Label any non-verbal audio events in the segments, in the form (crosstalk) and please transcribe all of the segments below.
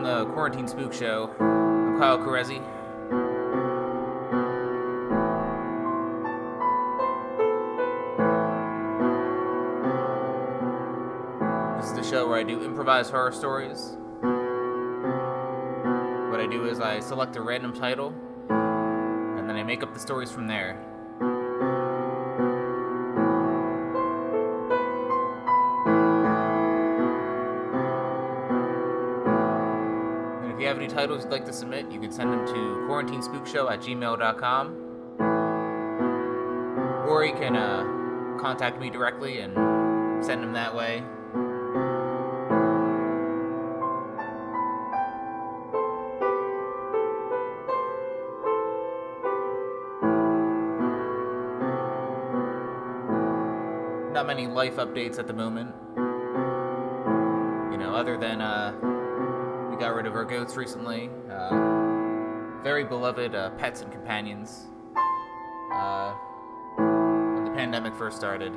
from the Quarantine Spook Show. I'm Kyle Carezzi. This is the show where I do improvised horror stories. What I do is I select a random title, and then I make up the stories from there. Titles you'd like to submit, you can send them to quarantinespookshow at gmail.com. Or you can uh, contact me directly and send them that way. Not many life updates at the moment. You know, other than uh, of our goats recently. Uh, very beloved uh, pets and companions. Uh, when the pandemic first started.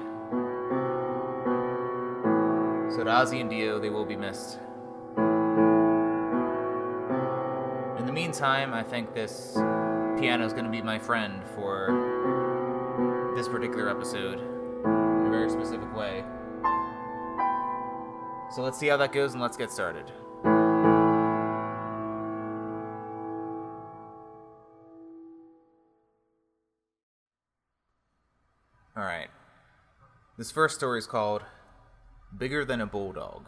So to Ozzy and Dio, they will be missed. In the meantime, I think this piano is going to be my friend for this particular episode in a very specific way. So let's see how that goes and let's get started. This first story is called Bigger Than a Bulldog.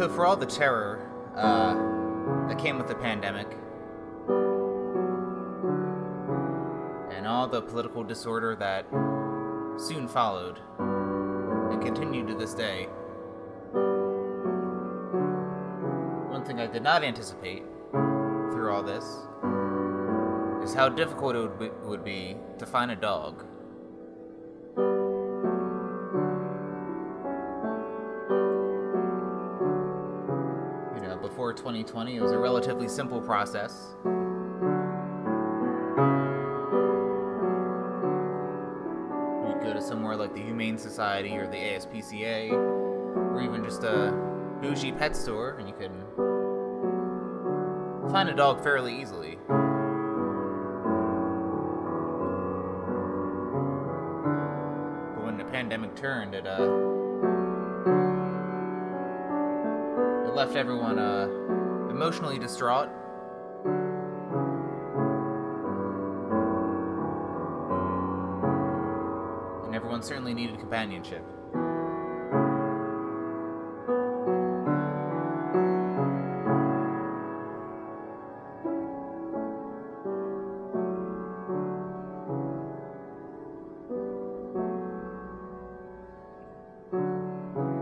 So, for all the terror uh, that came with the pandemic, and all the political disorder that soon followed, and continued to this day, one thing I did not anticipate through all this is how difficult it would be, would be to find a dog. 2020, it was a relatively simple process. You'd go to somewhere like the Humane Society or the ASPCA, or even just a bougie pet store, and you could find a dog fairly easily. But when the pandemic turned, it uh, left everyone uh, emotionally distraught. And everyone certainly needed companionship.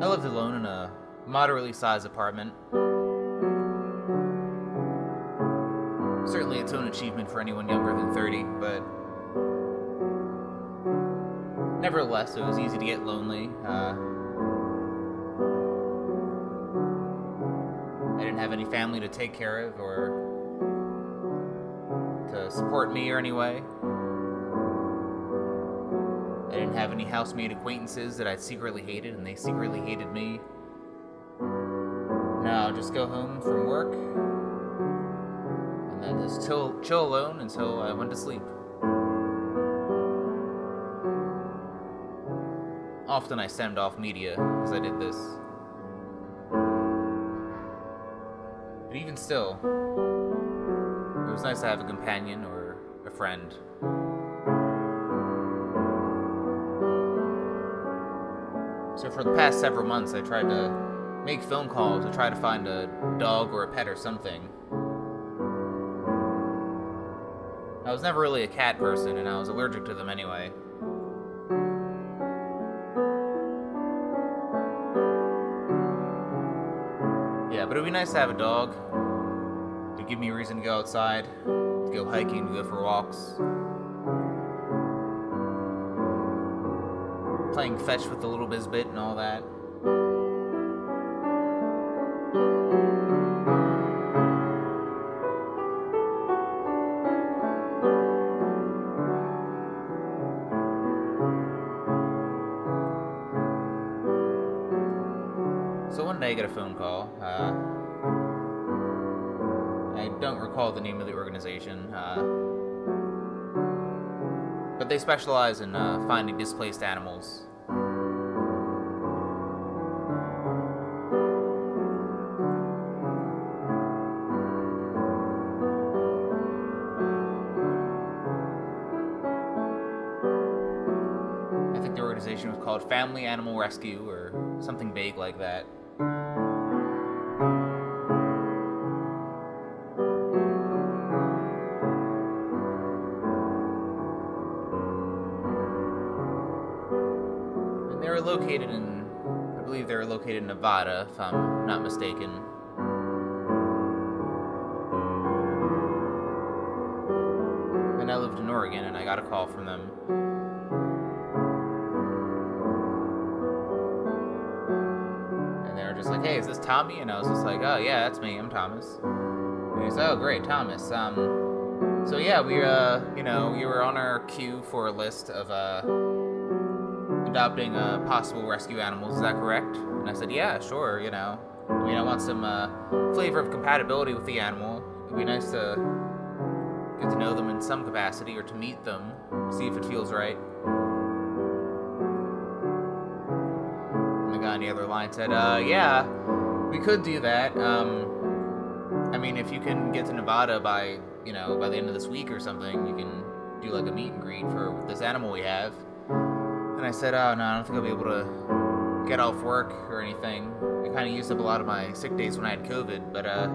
I lived alone in a moderately sized apartment. Its own achievement for anyone younger than 30, but nevertheless, it was easy to get lonely. Uh, I didn't have any family to take care of or to support me or any way. I didn't have any housemaid acquaintances that I secretly hated, and they secretly hated me. Now, just go home from work, and then just chill, chill alone until I went to sleep. Often I stemmed off media as I did this. But even still, it was nice to have a companion or a friend. So for the past several months, I tried to make phone calls to try to find a dog or a pet or something. I was never really a cat person, and I was allergic to them anyway. Yeah, but it'd be nice to have a dog to give me a reason to go outside, to go hiking, to go for walks. Playing fetch with the little Bizbit and all that. Organization, uh, but they specialize in uh, finding displaced animals. I think the organization was called Family Animal Rescue or something vague like that. Believe they were located in Nevada, if I'm not mistaken. And I lived in Oregon, and I got a call from them. And they were just like, "Hey, is this Tommy?" And I was just like, "Oh yeah, that's me. I'm Thomas." And he's, like, "Oh great, Thomas. Um, so yeah, we uh, you know, you were on our queue for a list of uh." Adopting uh, possible rescue animals. Is that correct? And I said, yeah, sure. You know, I mean, I want some uh, flavor of compatibility with the animal. It'd be nice to get to know them in some capacity or to meet them, see if it feels right. And the guy on the other line said, uh, yeah, we could do that. Um, I mean, if you can get to Nevada by, you know, by the end of this week or something, you can do like a meet and greet for this animal we have. And I said, oh, no, I don't think I'll be able to get off work or anything. I kind of used up a lot of my sick days when I had COVID, but, uh,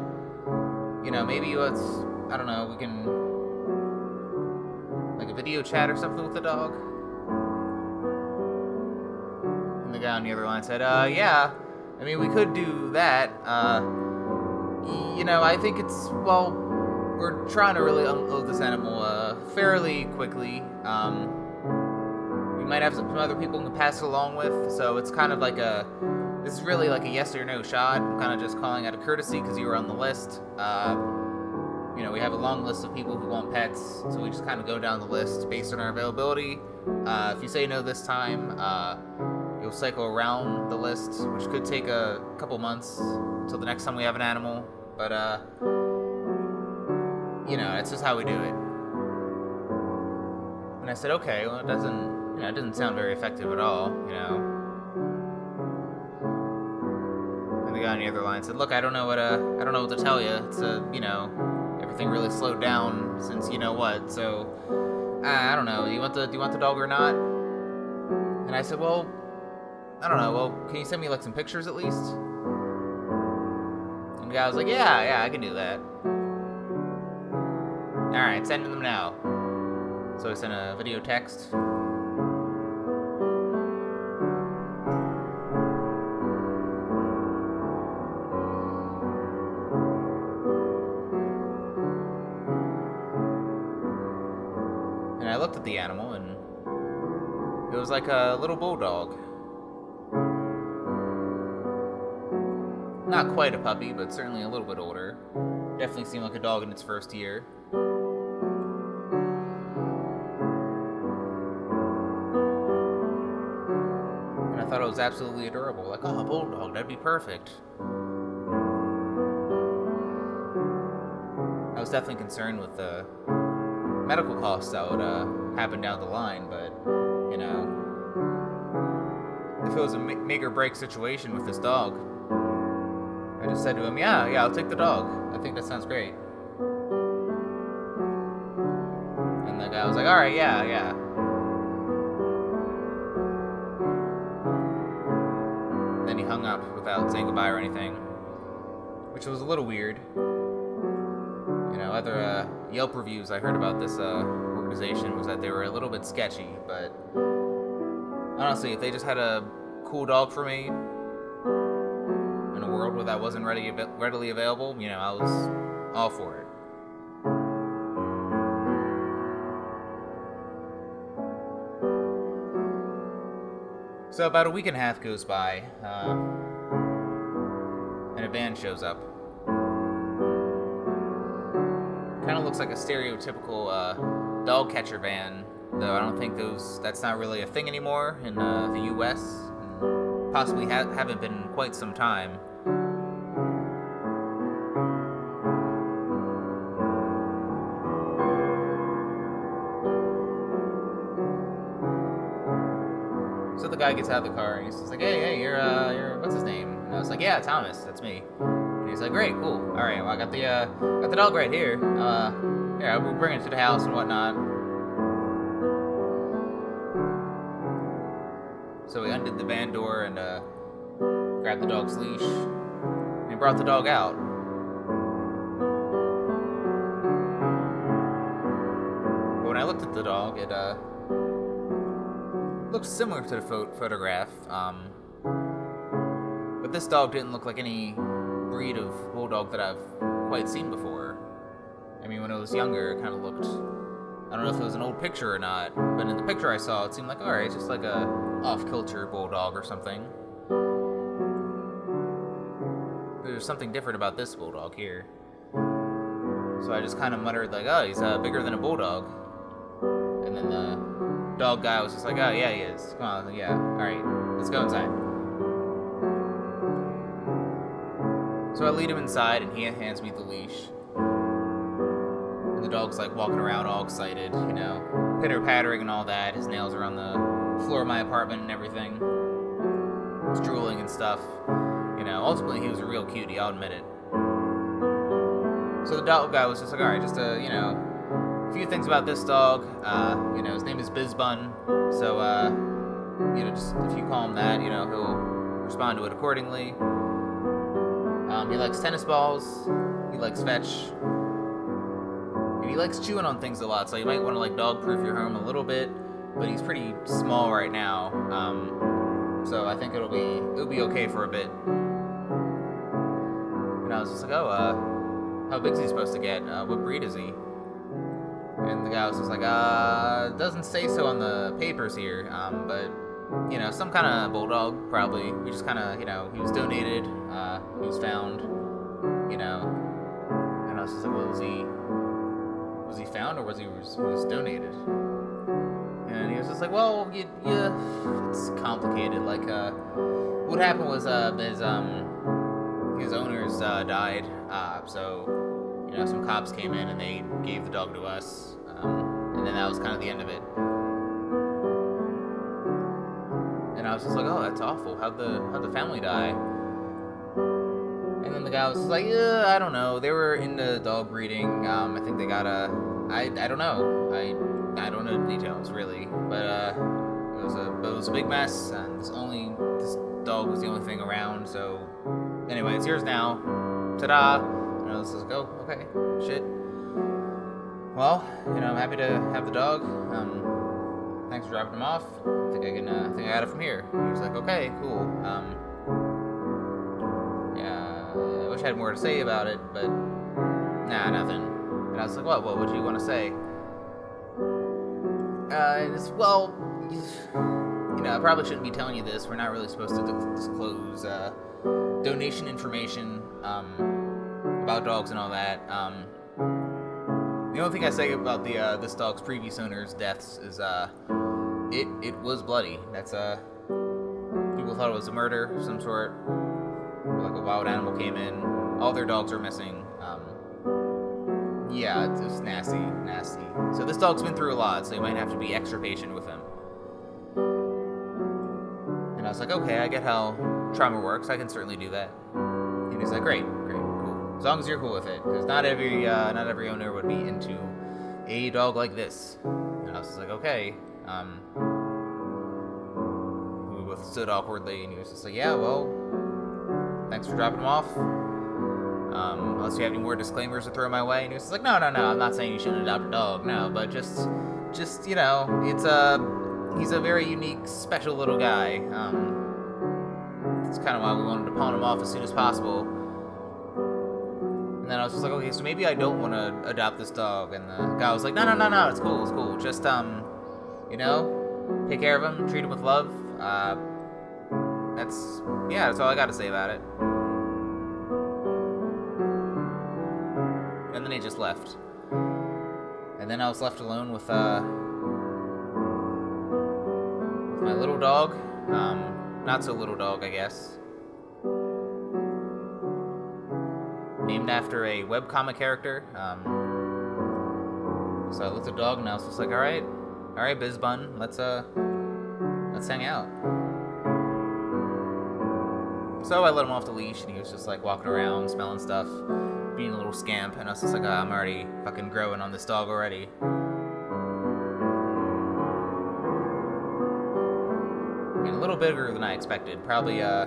you know, maybe let's, I don't know, we can, like a video chat or something with the dog. And the guy on the other line said, uh, yeah, I mean, we could do that. Uh, you know, I think it's, well, we're trying to really unload this animal, uh, fairly quickly. Um, we might have some other people can pass it along with. So it's kind of like a. This is really like a yes or no shot. I'm kind of just calling out a courtesy because you were on the list. Uh, you know, we have a long list of people who want pets, so we just kind of go down the list based on our availability. Uh, if you say no this time, uh, you'll cycle around the list, which could take a couple months until the next time we have an animal. But uh, you know, that's just how we do it. And I said, okay, well, it doesn't it doesn't sound very effective at all, you know. And the guy on the other line said, "Look, I don't know what uh, I don't know what to tell you. It's a, you know, everything really slowed down since you know what. So, I, I don't know. Do you want the do you want the dog or not?" And I said, "Well, I don't know. Well, can you send me like some pictures at least?" And the guy was like, "Yeah, yeah, I can do that." All right, sending them now. So I sent a video text. Looked at the animal, and it was like a little bulldog. Not quite a puppy, but certainly a little bit older. Definitely seemed like a dog in its first year. And I thought it was absolutely adorable. Like, oh, a bulldog, that'd be perfect. I was definitely concerned with the medical costs that would uh, happen down the line, but you know, if it was a make or break situation with this dog, I just said to him, "Yeah, yeah, I'll take the dog. I think that sounds great." And the guy was like, "All right, yeah, yeah." Then he hung up without saying goodbye or anything, which was a little weird. You know, other uh, Yelp reviews I heard about this uh, organization was that they were a little bit sketchy, but honestly, if they just had a cool dog for me in a world where that wasn't ready, readily available, you know, I was all for it. So about a week and a half goes by, uh, and a van shows up. Kind of looks like a stereotypical uh, dog catcher van, though I don't think those that's not really a thing anymore in uh, the U.S. Possibly ha- haven't been in quite some time. So the guy gets out of the car and he's like, "Hey, hey, you're, uh, you're, what's his name?" And I was like, "Yeah, Thomas, that's me." And he's like, great, cool. All right, well, I got the uh, got the dog right here. Uh, yeah, we'll bring it to the house and whatnot. So we undid the van door and uh, grabbed the dog's leash and brought the dog out. But when I looked at the dog, it uh, looked similar to the pho- photograph. Um, but this dog didn't look like any breed of bulldog that I've quite seen before. I mean, when I was younger, it kind of looked. I don't know if it was an old picture or not, but in the picture I saw, it seemed like alright, it's just like a off-kilter bulldog or something. There's something different about this bulldog here. So I just kind of muttered like, "Oh, he's uh, bigger than a bulldog." And then the dog guy was just like, "Oh yeah, he is. Come on, yeah, all right, let's go inside." So I lead him inside, and he hands me the leash. The dog's like walking around all excited, you know, pitter pattering and all that. His nails are on the floor of my apartment and everything. He's drooling and stuff. You know, ultimately he was a real cutie, I'll admit it. So the dog guy was just like, alright, just a, you know, a few things about this dog. Uh, you know, his name is Bizbun. So, uh, you know, just if you call him that, you know, he'll respond to it accordingly. Um, he likes tennis balls. He likes fetch. He likes chewing on things a lot, so you might want to like dog-proof your home a little bit. But he's pretty small right now, um, so I think it'll be it'll be okay for a bit. And I was just like, oh, uh, how big's he supposed to get? Uh, what breed is he? And the guy was just like, uh, doesn't say so on the papers here, um, but you know, some kind of bulldog, probably. We just kind of, you know, he was donated, uh, he was found, you know, and I was just like, well, was he, was he found or was he was, was donated? And he was just like, well, you, you, it's complicated. Like, uh, what happened was, uh, his, um, his owners, uh, died, uh, so, you know, some cops came in and they gave the dog to us, um, and then that was kind of the end of it. And I was just like, oh, that's awful. How'd the how'd the family die? And then the guy was like, yeah, I don't know. They were into dog breeding. Um, I think they got a. I I don't know. I I don't know the details really, but uh, it was a it was a big mess, and this only this dog was the only thing around. So anyway, it's yours now. Ta-da! And I was like, oh, okay, shit. Well, you know, I'm happy to have the dog. Um, thanks for dropping him off. I think I can, uh, I think I got it from here. He was like, okay, cool. Um, wish I had more to say about it, but nah, nothing. And I was like, what, what, would you want to say? Uh, and it's, well, you know, I probably shouldn't be telling you this. We're not really supposed to disclose, uh, donation information, um, about dogs and all that. Um, the only thing I say about the uh, this dog's previous owner's deaths is uh, it it was bloody. That's uh, People thought it was a murder of some sort. A wild animal came in. All their dogs are missing. Um, yeah, it's, it's nasty, nasty. So this dog's been through a lot, so you might have to be extra patient with him. And I was like, okay, I get how trauma works. I can certainly do that. And he's like, great, great, cool. As long as you're cool with it, because not every uh, not every owner would be into a dog like this. And I was just like, okay. Um, we both stood awkwardly, and he was just like, yeah, well, thanks for dropping him off. Um, unless you have any more disclaimers to throw my way. And he was like, no, no, no, I'm not saying you shouldn't adopt a dog, no, but just, just, you know, it's a, he's a very unique, special little guy. Um, that's kind of why we wanted to pawn him off as soon as possible. And then I was just like, okay, so maybe I don't want to adopt this dog. And the guy was like, no, no, no, no, it's cool, it's cool. Just, um, you know, take care of him, treat him with love. Uh, that's, yeah, that's all I got to say about it. And then he just left. And then I was left alone with, uh, with my little dog. Um, not so little dog, I guess. Named after a webcomic character. Um, so I looked at the dog and I was just like, alright, alright, Bizbun, let's, uh, let's hang out. So I let him off the leash, and he was just like walking around, smelling stuff, being a little scamp. And I was just like, ah, I'm already fucking growing on this dog already. And a little bigger than I expected. Probably uh,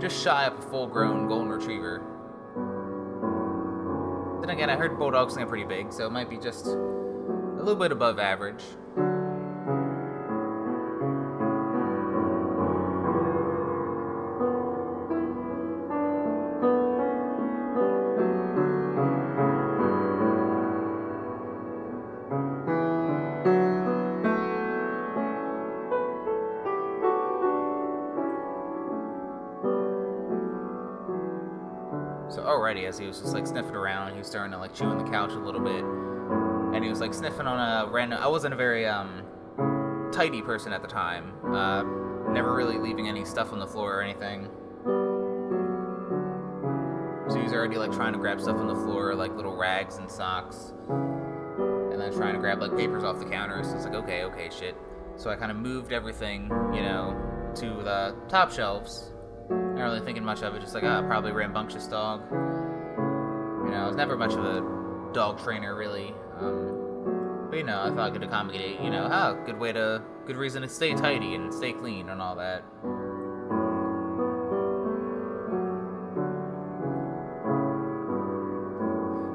just shy of a full-grown golden retriever. Then again, I heard bulldogs are pretty big, so it might be just a little bit above average. Already, as he was just like sniffing around, he was starting to like chew on the couch a little bit, and he was like sniffing on a random. I wasn't a very um tidy person at the time. Uh, never really leaving any stuff on the floor or anything. So he was already like trying to grab stuff on the floor, like little rags and socks, and then trying to grab like papers off the counter. So it's like, okay, okay, shit. So I kind of moved everything, you know, to the top shelves not really thinking much of it, just like, ah, probably rambunctious dog. You know, I was never much of a dog trainer, really. Um, but, you know, I thought I could accommodate, you know, ah, good way to, good reason to stay tidy and stay clean and all that.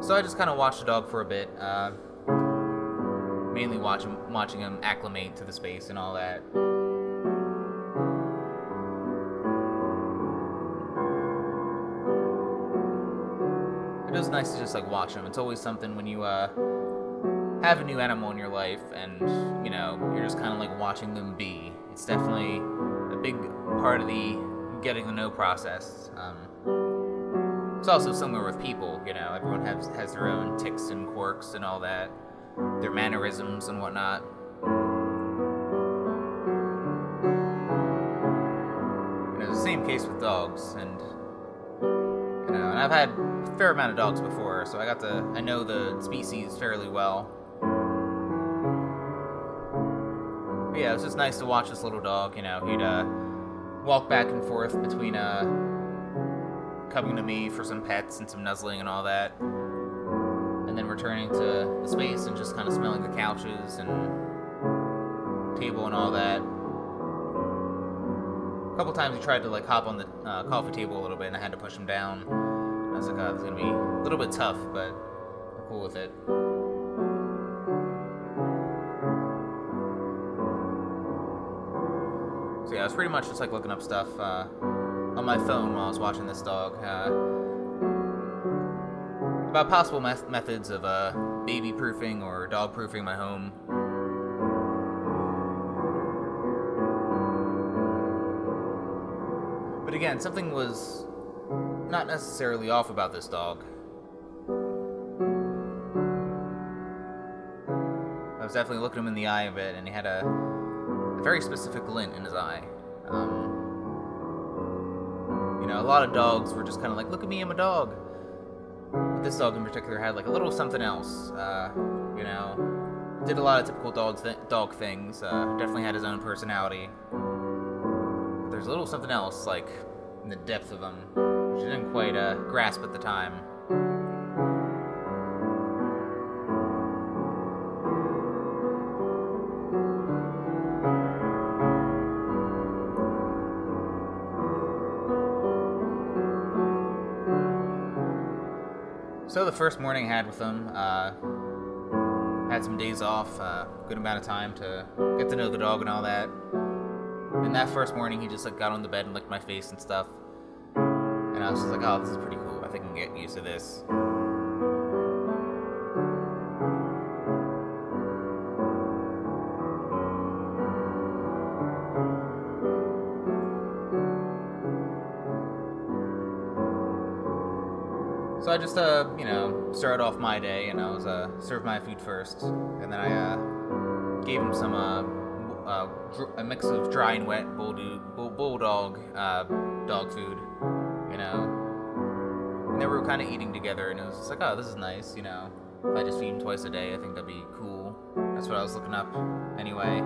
So I just kind of watched the dog for a bit, uh, mainly watch him, watching him acclimate to the space and all that. Nice to just like watch them. It's always something when you uh, have a new animal in your life, and you know you're just kind of like watching them be. It's definitely a big part of the getting to know process. Um, it's also similar with people. You know, everyone has has their own ticks and quirks and all that, their mannerisms and whatnot. And it's the same case with dogs, and you know, and I've had a fair amount of dogs before, so I got to I know the species fairly well. But yeah, it was just nice to watch this little dog. You know, he'd uh, walk back and forth between uh, coming to me for some pets and some nuzzling and all that, and then returning to the space and just kind of smelling the couches and table and all that. A couple times he tried to like hop on the uh, coffee table a little bit, and I had to push him down. I was like, oh, it's gonna be a little bit tough, but I'm cool with it. So yeah, I was pretty much just like looking up stuff uh, on my phone while I was watching this dog. Uh, about possible me- methods of uh, baby proofing or dog proofing my home. But again, something was not necessarily off about this dog. I was definitely looking him in the eye a bit, and he had a, a very specific glint in his eye. Um, you know, a lot of dogs were just kind of like, look at me, I'm a dog. But this dog in particular had like a little something else. Uh, you know, did a lot of typical dog th- dog things. Uh, definitely had his own personality. But there's a little something else, like in the depth of him, I didn't quite uh, grasp at the time. So the first morning I had with him, uh, had some days off, uh, good amount of time to get to know the dog and all that. And that first morning, he just like got on the bed and licked my face and stuff. And I was just like, oh, this is pretty cool. I think I can get used to this. So I just, uh, you know, started off my day, and I was uh, served my food first, and then I uh, gave him some uh, uh, a mix of dry and wet bulldog, bull- bulldog uh, dog food, you know. And they were kind of eating together, and it was just like, oh, this is nice, you know. If I just feed him twice a day, I think that'd be cool. That's what I was looking up anyway.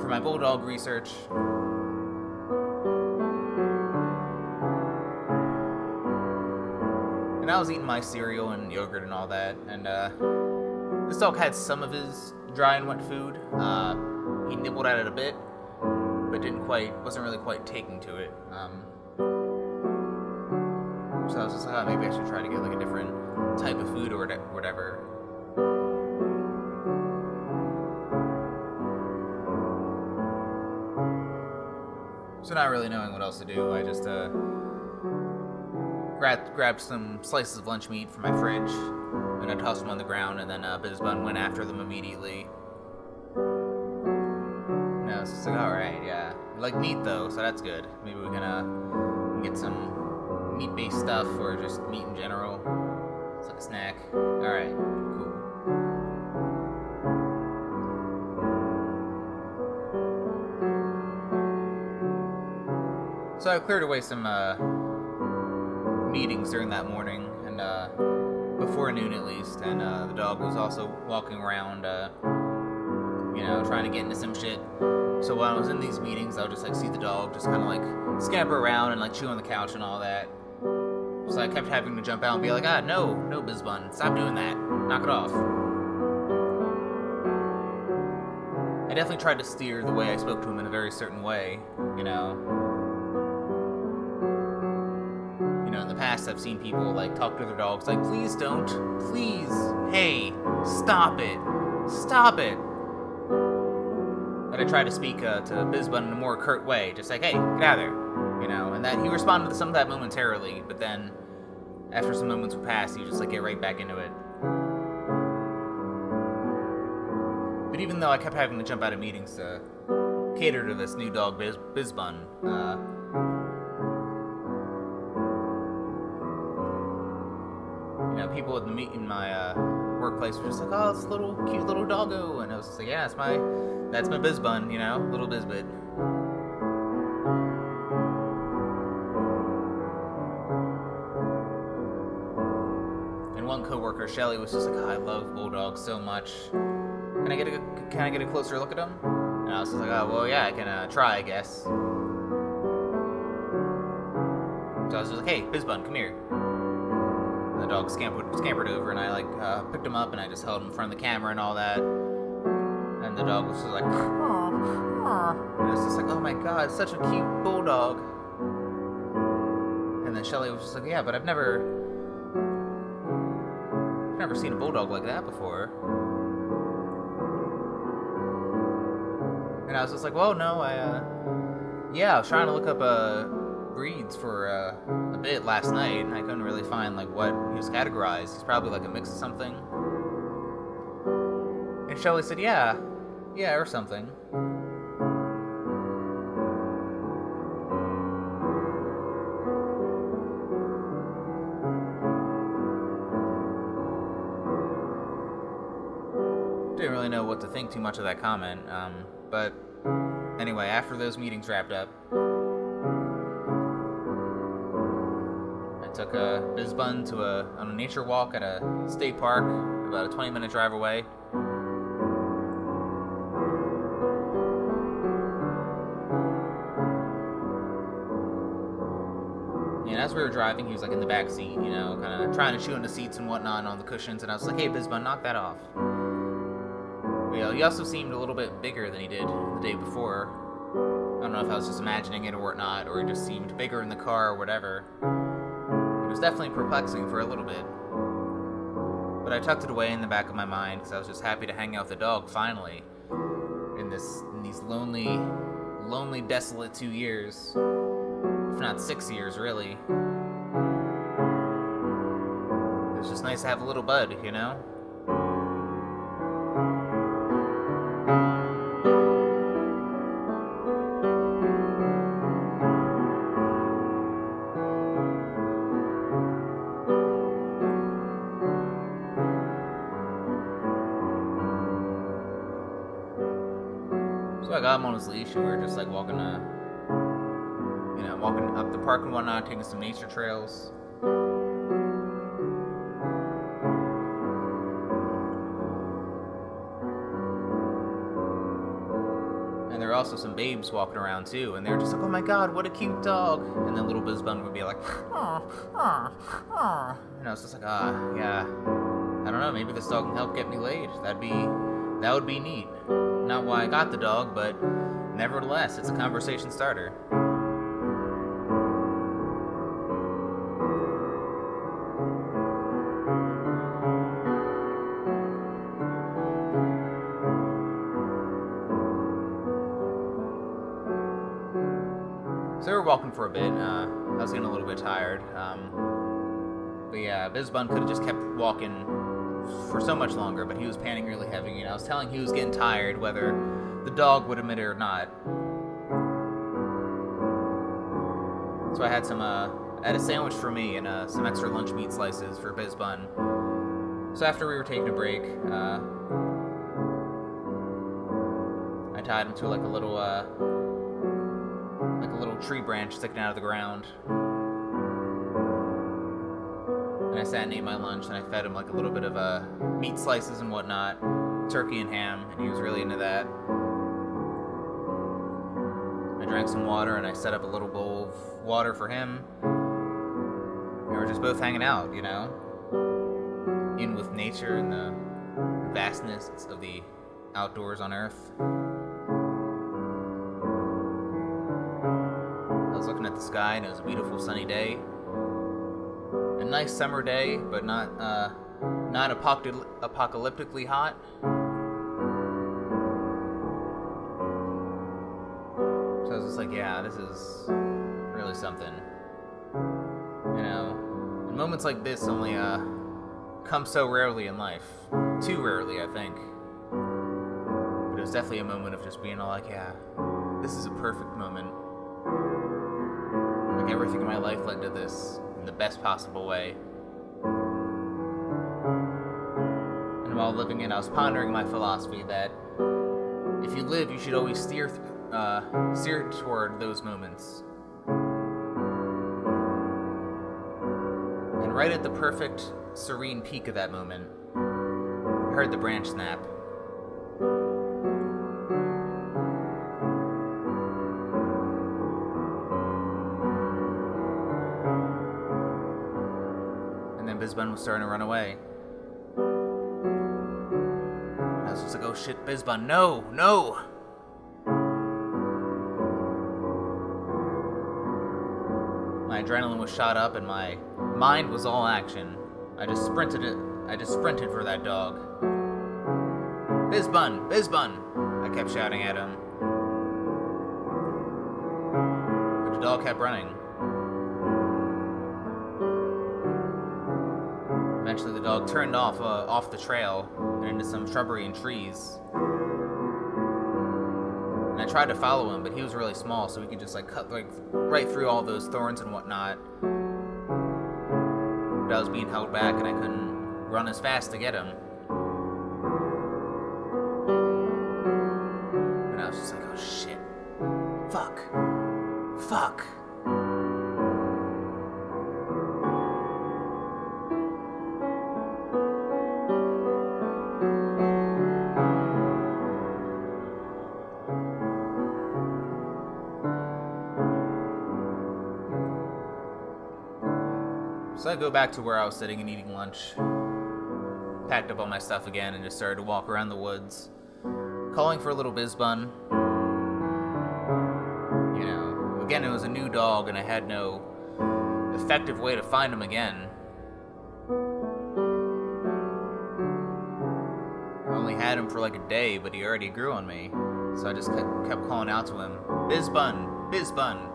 For my bulldog research, And I was eating my cereal and yogurt and all that, and uh, this dog had some of his dry and wet food. Uh, he nibbled at it a bit, but didn't quite, wasn't really quite taking to it. Um, so I was just like, oh, maybe I should try to get like a different type of food or whatever. So not really knowing what else to do, I just uh, grabbed, grabbed some slices of lunch meat from my fridge, and I tossed them on the ground, and then uh, Bizbun went after them immediately. And I was just like, alright, yeah. I like meat though, so that's good. Maybe we can uh, get some meat based stuff, or just meat in general. It's like a snack. Alright, cool. So I cleared away some uh, meetings during that morning, and uh, before noon at least. And uh, the dog was also walking around, uh, you know, trying to get into some shit. So while I was in these meetings, I would just like see the dog just kind of like scamper around and like chew on the couch and all that. So I kept having to jump out and be like, ah, no, no, Bizbun, stop doing that, knock it off. I definitely tried to steer the way I spoke to him in a very certain way, you know. You know, in the past, I've seen people like talk to their dogs, like, please don't, please, hey, stop it, stop it. But I tried to speak uh, to Bizbun in a more curt way, just like, hey, get out of there, you know. And that he responded to some of that momentarily, but then after some moments would pass, would just like get right back into it. But even though I kept having to jump out of meetings to cater to this new dog, Biz- Bizbun, uh, you know, people in the meet in my uh, workplace were just like, "Oh, it's a little cute little doggo," and I was just like, "Yeah, it's my, that's my Bizbun, you know, little Bizbit." One coworker, Shelly, was just like, oh, "I love bulldogs so much. Can I get a can I get a closer look at them?" And I was just like, "Oh, well, yeah, I can uh, try, I guess." So I was just like, "Hey, Bizbun, come here." And the dog scampered scampered over, and I like uh, picked him up, and I just held him in front of the camera and all that. And the dog was just like, and it was just like, "Oh my god, such a cute bulldog." And then Shelly was just like, "Yeah, but I've never." Never seen a bulldog like that before. And I was just like, well, no, I, uh, yeah, I was trying to look up, uh, breeds for, uh, a bit last night, and I couldn't really find, like, what he was categorized. He's probably, like, a mix of something. And Shelly said, yeah, yeah, or something. Think too much of that comment, um, but anyway, after those meetings wrapped up, I took a Bizbun to a on a nature walk at a state park, about a 20 minute drive away. And as we were driving, he was like in the back seat, you know, kind of trying to chew on the seats and whatnot on the cushions. And I was like, "Hey, Bizbun, knock that off." He also seemed a little bit bigger than he did the day before. I don't know if I was just imagining it or whatnot, or he just seemed bigger in the car or whatever. It was definitely perplexing for a little bit. But I tucked it away in the back of my mind because I was just happy to hang out with the dog finally. In this, in these lonely, lonely, desolate two years, if not six years, really. It was just nice to have a little bud, you know. His leash, and we were just like walking, you know, walking up the park and whatnot, taking some nature trails. And there were also some babes walking around too, and they were just like, "Oh my God, what a cute dog!" And then little Bizbun would be like, "Oh, oh, oh," and I was just like, "Ah, yeah, I don't know. Maybe this dog can help get me laid. That'd be, that would be neat." Not why I got the dog, but nevertheless, it's a conversation starter. So we were walking for a bit. Uh, I was getting a little bit tired. Um, but yeah, Bizbun could have just kept walking for so much longer, but he was panting really heavy, and I was telling he was getting tired, whether the dog would admit it or not. So I had some, uh, I had a sandwich for me and uh, some extra lunch meat slices for Bizbun. So after we were taking a break, uh, I tied him to like a little, uh, like a little tree branch sticking out of the ground. And I sat and ate my lunch, and I fed him like a little bit of uh, meat slices and whatnot, turkey and ham, and he was really into that. I drank some water, and I set up a little bowl of water for him. We were just both hanging out, you know, in with nature and the vastness of the outdoors on Earth. I was looking at the sky, and it was a beautiful sunny day a nice summer day, but not uh, not apocal- apocalyptically hot. So I was just like, yeah, this is really something. You know, and moments like this only uh, come so rarely in life. Too rarely, I think. But it was definitely a moment of just being all like, yeah, this is a perfect moment. Like everything in my life led to this in the best possible way. And while living it, I was pondering my philosophy that if you live, you should always steer, th- uh, steer toward those moments. And right at the perfect, serene peak of that moment, I heard the branch snap. And was starting to run away. I was just like, oh shit, Bizbun, no, no! My adrenaline was shot up and my mind was all action. I just sprinted it. I just sprinted for that dog. Bizbun, Bizbun! I kept shouting at him. But the dog kept running. Eventually, the dog turned off uh, off the trail and into some shrubbery and trees. And I tried to follow him, but he was really small, so we could just like cut like right through all those thorns and whatnot. But I was being held back, and I couldn't run as fast to get him. I go back to where I was sitting and eating lunch. Packed up all my stuff again and just started to walk around the woods, calling for a little bizbun. You know, again, it was a new dog and I had no effective way to find him again. I only had him for like a day, but he already grew on me. So I just kept, calling out to him, Bizbun, Bizbun.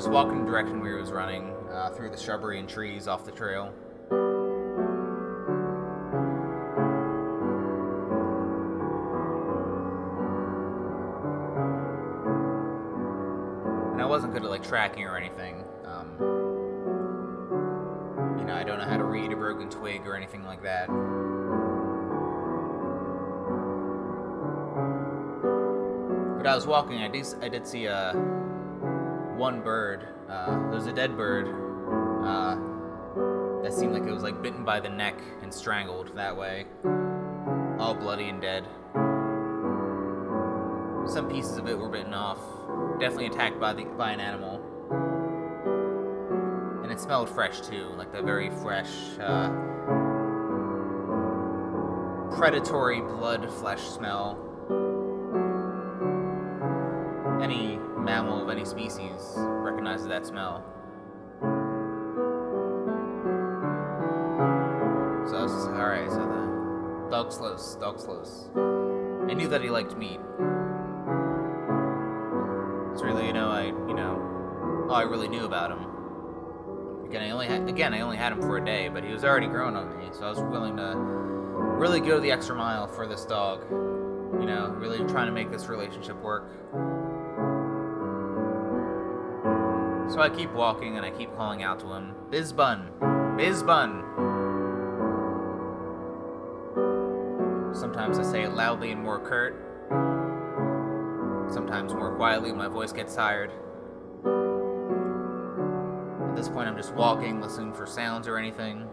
Just walked in the direction where he was running, uh, through the shrubbery and trees off the trail. And I wasn't good at like tracking or anything. Um, you know, I don't know how to read a broken twig or anything like that. But I was walking, I did, I did see a one bird. Uh, there was a dead bird uh, that seemed like it was like bitten by the neck and strangled that way, all bloody and dead. Some pieces of it were bitten off. Definitely attacked by the by an animal, and it smelled fresh too, like the very fresh, uh, predatory blood flesh smell. Any species recognizes that smell. So I was just like, alright, so the dog's slows, dog's slows. I knew that he liked meat. It's really, you know, I, you know, all I really knew about him. Again, I only had, again, I only had him for a day, but he was already grown on me, so I was willing to really go the extra mile for this dog. You know, really trying to make this relationship work. So I keep walking and I keep calling out to him, Bizbun, Bizbun. Sometimes I say it loudly and more curt. Sometimes more quietly when my voice gets tired. At this point, I'm just walking, listening for sounds or anything.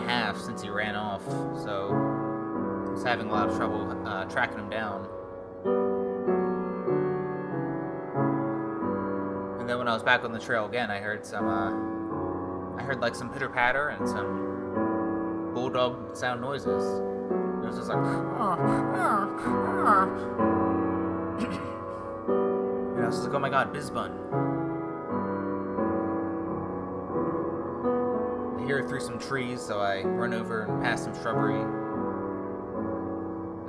Half since he ran off, so I was having a lot of trouble uh, tracking him down. And then when I was back on the trail again, I heard some, uh, I heard like some pitter patter and some bulldog sound noises. It was just like, (laughs) and I was like, oh my god, Bizbun. Hear it through some trees, so I run over and past some shrubbery.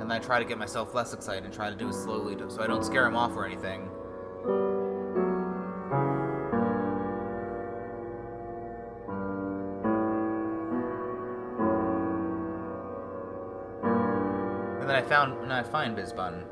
And I try to get myself less excited and try to do it slowly so I don't scare him off or anything. And then I found, and I find Bizbun.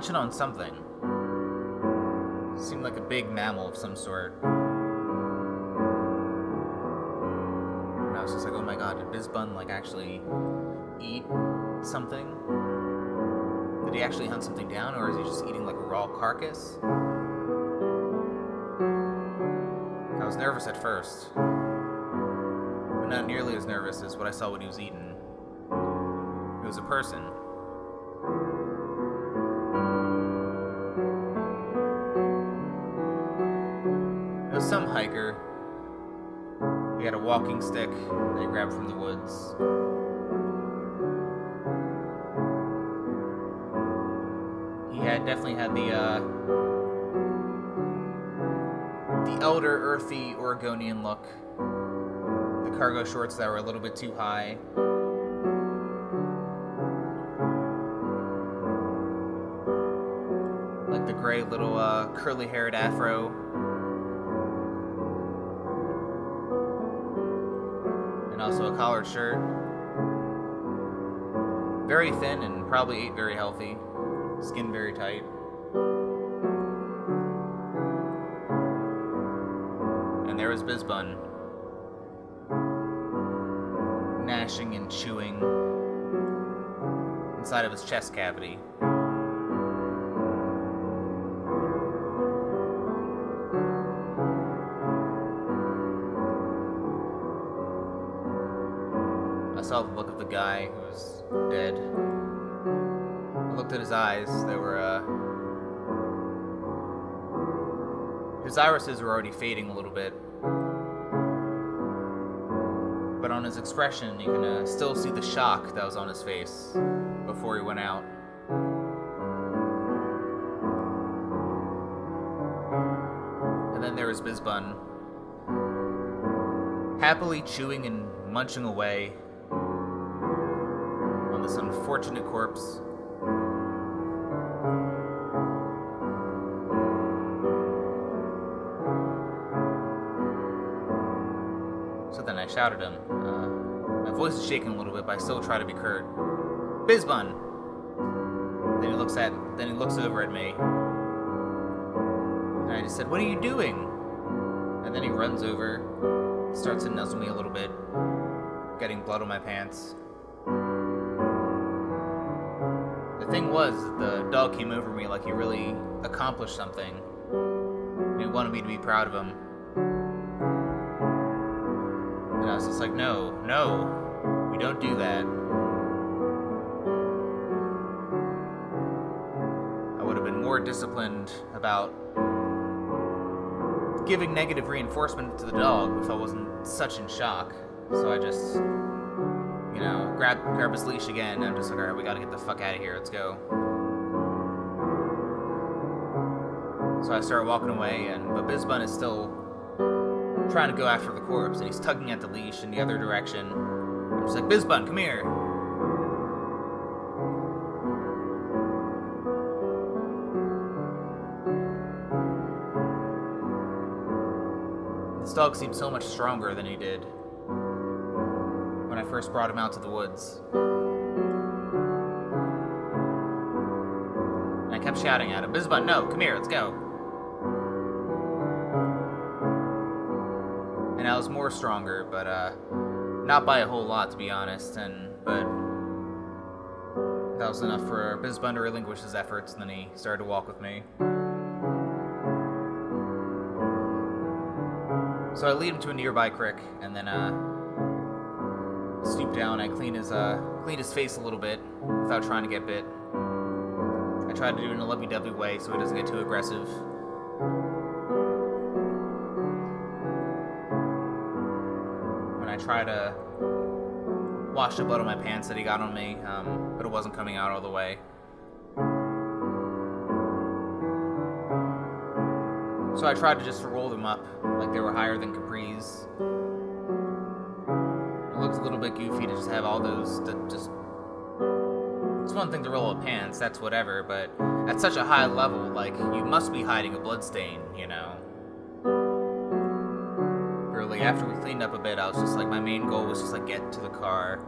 Munching on something. Seemed like a big mammal of some sort. And I was just like, oh my god, did Bizbun like actually eat something? Did he actually hunt something down, or is he just eating like a raw carcass? I was nervous at first, but not nearly as nervous as what I saw when he was eaten. It was a person. He had a walking stick that he grabbed from the woods. He had definitely had the uh, the elder, earthy Oregonian look, the cargo shorts that were a little bit too high. Like the gray little uh, curly haired afro. And also a collared shirt. Very thin and probably ate very healthy. Skin very tight. And there was Bizbun. Gnashing and chewing inside of his chest cavity. Guy who was dead. I looked at his eyes. They were, uh. His irises were already fading a little bit. But on his expression, you can uh, still see the shock that was on his face before he went out. And then there was Bizbun, happily chewing and munching away this unfortunate corpse. So then I shouted him. Uh, my voice is shaking a little bit, but I still try to be curt. Bizbun. Then he looks at. Then he looks over at me, and I just said, "What are you doing?" And then he runs over, starts to nuzzle me a little bit, getting blood on my pants. Thing was, the dog came over me like he really accomplished something. He wanted me to be proud of him. And I was just like, no, no, we don't do that. I would have been more disciplined about giving negative reinforcement to the dog if I wasn't such in shock. So I just, you know, grab grab his leash again. I'm just like, all right, we gotta get the fuck out of here. Let's go. So I start walking away, and but Bizbun is still trying to go after the corpse, and he's tugging at the leash in the other direction. I'm just like, Bizbun, come here. This dog seems so much stronger than he did first brought him out to the woods. And I kept shouting at him, Bizbun, no, come here, let's go. and I was more stronger, but uh, not by a whole lot, to be honest. And but that was enough for Bizbun to relinquish his efforts, and then he started to walk with me. So I lead him to a nearby creek, and then uh, stoop down. I clean his uh, clean his face a little bit without trying to get bit. I try to do it in a lovey-dovey way so he doesn't get too aggressive. When I try to wash the blood on my pants that he got on me, um, but it wasn't coming out all the way. So I tried to just roll them up like they were higher than capris. It looked a little bit goofy to just have all those to just. It's one thing to roll up pants, that's whatever, but at such a high level, like, you must be hiding a bloodstain, you know? Like after we cleaned up a bit, I was just like, my main goal was just like get to the car,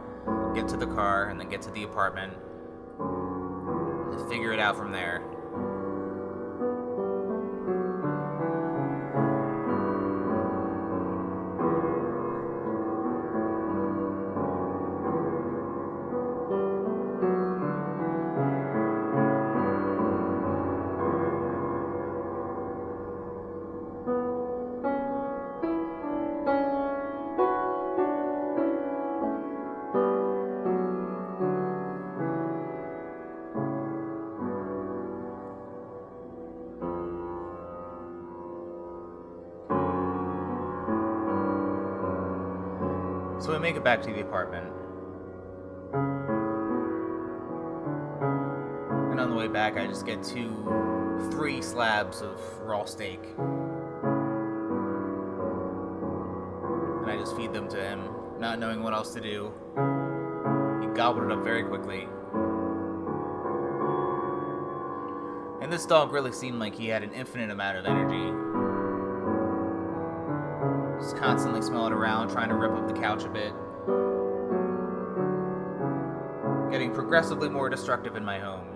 get to the car, and then get to the apartment, figure it out from there. So we make it back to the apartment. And on the way back, I just get two, three slabs of raw steak. And I just feed them to him, not knowing what else to do. He gobbled it up very quickly. And this dog really seemed like he had an infinite amount of energy. Constantly smelling around, trying to rip up the couch a bit. Getting progressively more destructive in my home.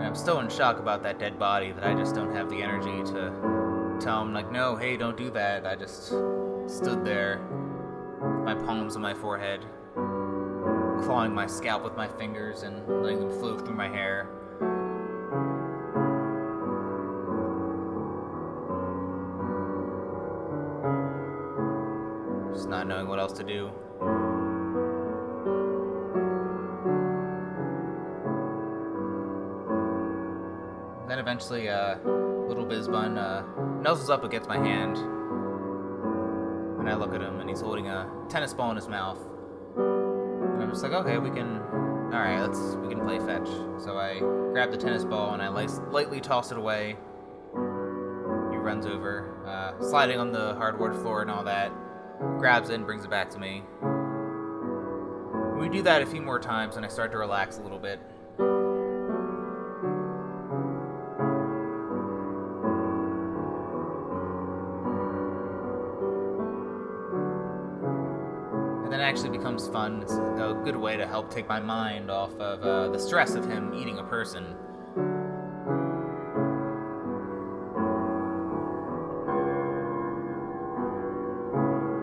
I'm still in shock about that dead body that I just don't have the energy to tell him, like, no, hey, don't do that. I just stood there my palms on my forehead, clawing my scalp with my fingers and letting them flow through my hair. Just not knowing what else to do. Then eventually, uh, little Bizbun uh, nuzzles up against my hand and I look at him, and he's holding a tennis ball in his mouth. I'm just like, okay, we can. All right, let's we can play fetch. So I grab the tennis ball and I lightly toss it away. He runs over, uh, sliding on the hardwood floor and all that. Grabs it and brings it back to me. We do that a few more times, and I start to relax a little bit. Actually becomes fun. It's a good way to help take my mind off of uh, the stress of him eating a person.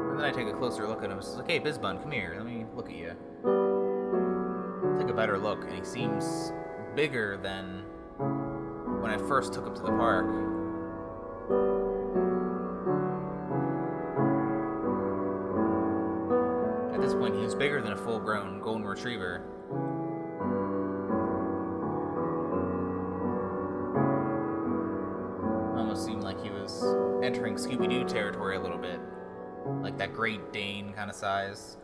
And then I take a closer look at him. It's like, hey, Bizbun, come here. Let me look at you. Take a better look, and he seems bigger than when I first took him to the park. Golden retriever. Almost seemed like he was entering Scooby Doo territory a little bit. Like that Great Dane kind of size.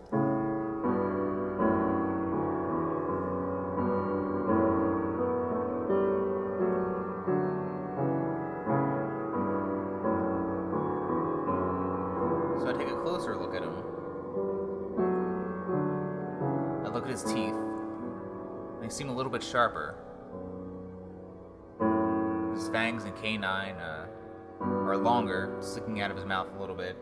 Sharper. His fangs and canine uh, are longer, sticking out of his mouth a little bit.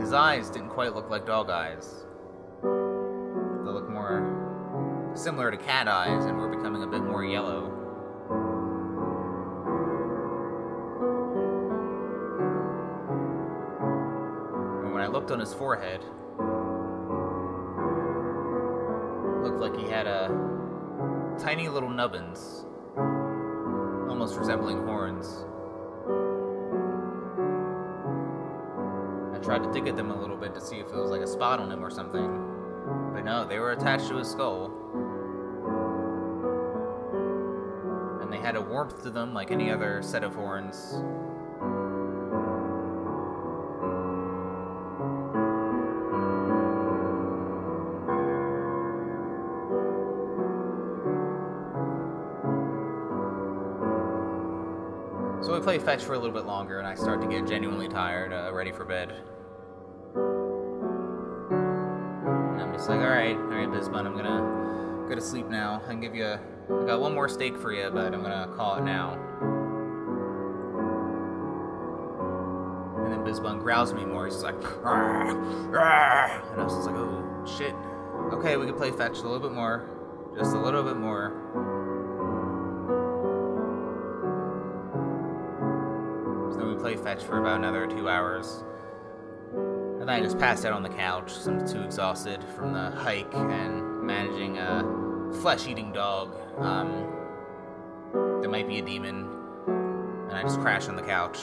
His eyes didn't quite look like dog eyes. They look more similar to cat eyes and were becoming a bit more yellow. And when I looked on his forehead. Tiny little nubbins, almost resembling horns. I tried to dig at them a little bit to see if it was like a spot on him or something, but no, they were attached to his skull. And they had a warmth to them like any other set of horns. Fetch for a little bit longer, and I start to get genuinely tired, uh, ready for bed. And I'm just like, all right, all right, Bizbun, I'm gonna go to sleep now. I can give you a, I got one more steak for you, but I'm gonna call it now. And then Bizbun growls me more. He's like, and I was just like, oh shit. Okay, we can play fetch a little bit more, just a little bit more. Fetch for about another two hours. And I just passed out on the couch I'm too exhausted from the hike and managing a flesh eating dog um, that might be a demon. And I just crash on the couch.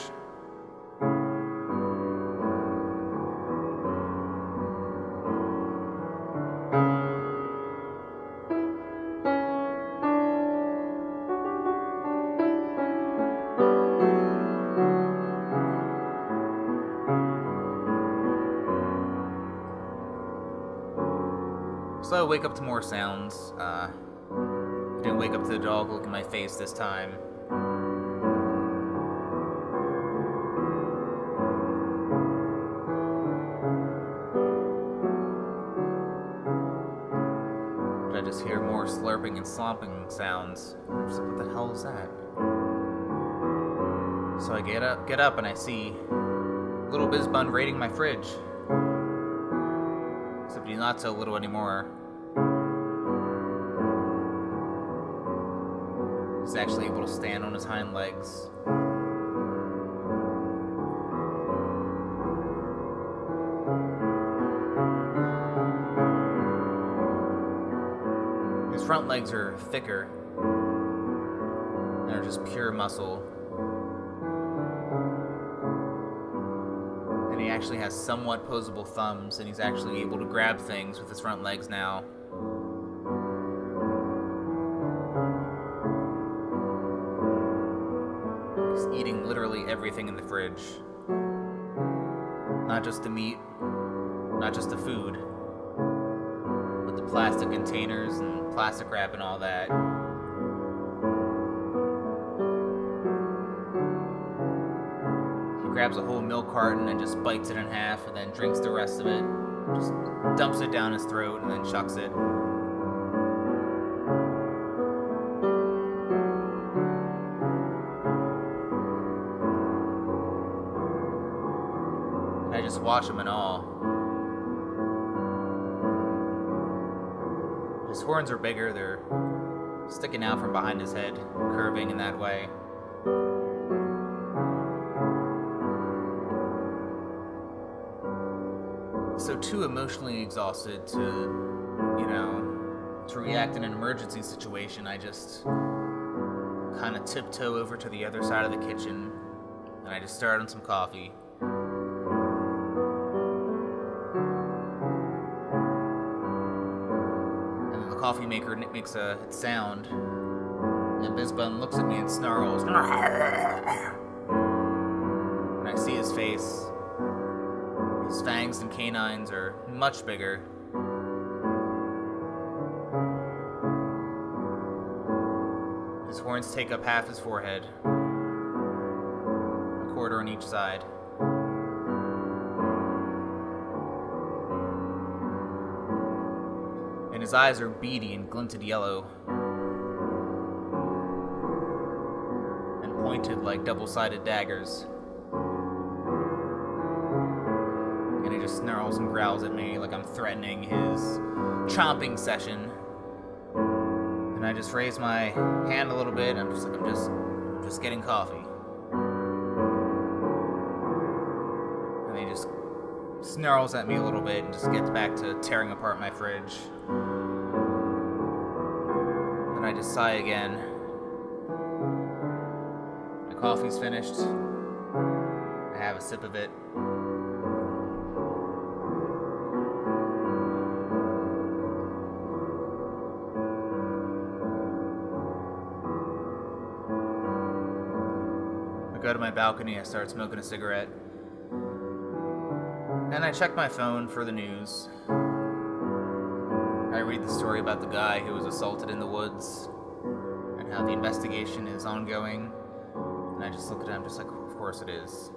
I wake up to more sounds. Uh, didn't wake up to the dog looking my face this time. But I just hear more slurping and slomping sounds. Like, what the hell is that? So I get up, get up, and I see little Bizbun raiding my fridge. Except he's not so little anymore. Actually able to stand on his hind legs. His front legs are thicker. They're just pure muscle. And he actually has somewhat posable thumbs, and he's actually able to grab things with his front legs now. Fridge. Not just the meat, not just the food, but the plastic containers and plastic wrap and all that. He grabs a whole milk carton and just bites it in half and then drinks the rest of it. Just dumps it down his throat and then chucks it. Watch him in awe. His horns are bigger, they're sticking out from behind his head, curving in that way. So, too emotionally exhausted to, you know, to react in an emergency situation, I just kind of tiptoe over to the other side of the kitchen and I just start on some coffee. Coffee maker and it makes a sound. And Bizbun looks at me and snarls. And I see his face. His fangs and canines are much bigger. His horns take up half his forehead, a quarter on each side. And his eyes are beady and glinted yellow, and pointed like double sided daggers. And he just snarls and growls at me like I'm threatening his chomping session. And I just raise my hand a little bit. I'm just like I'm just I'm just getting coffee. Snarls at me a little bit and just gets back to tearing apart my fridge. Then I just sigh again. My coffee's finished. I have a sip of it. I go to my balcony, I start smoking a cigarette. And I check my phone for the news. I read the story about the guy who was assaulted in the woods and how the investigation is ongoing. And I just look at him, just like, of course it is.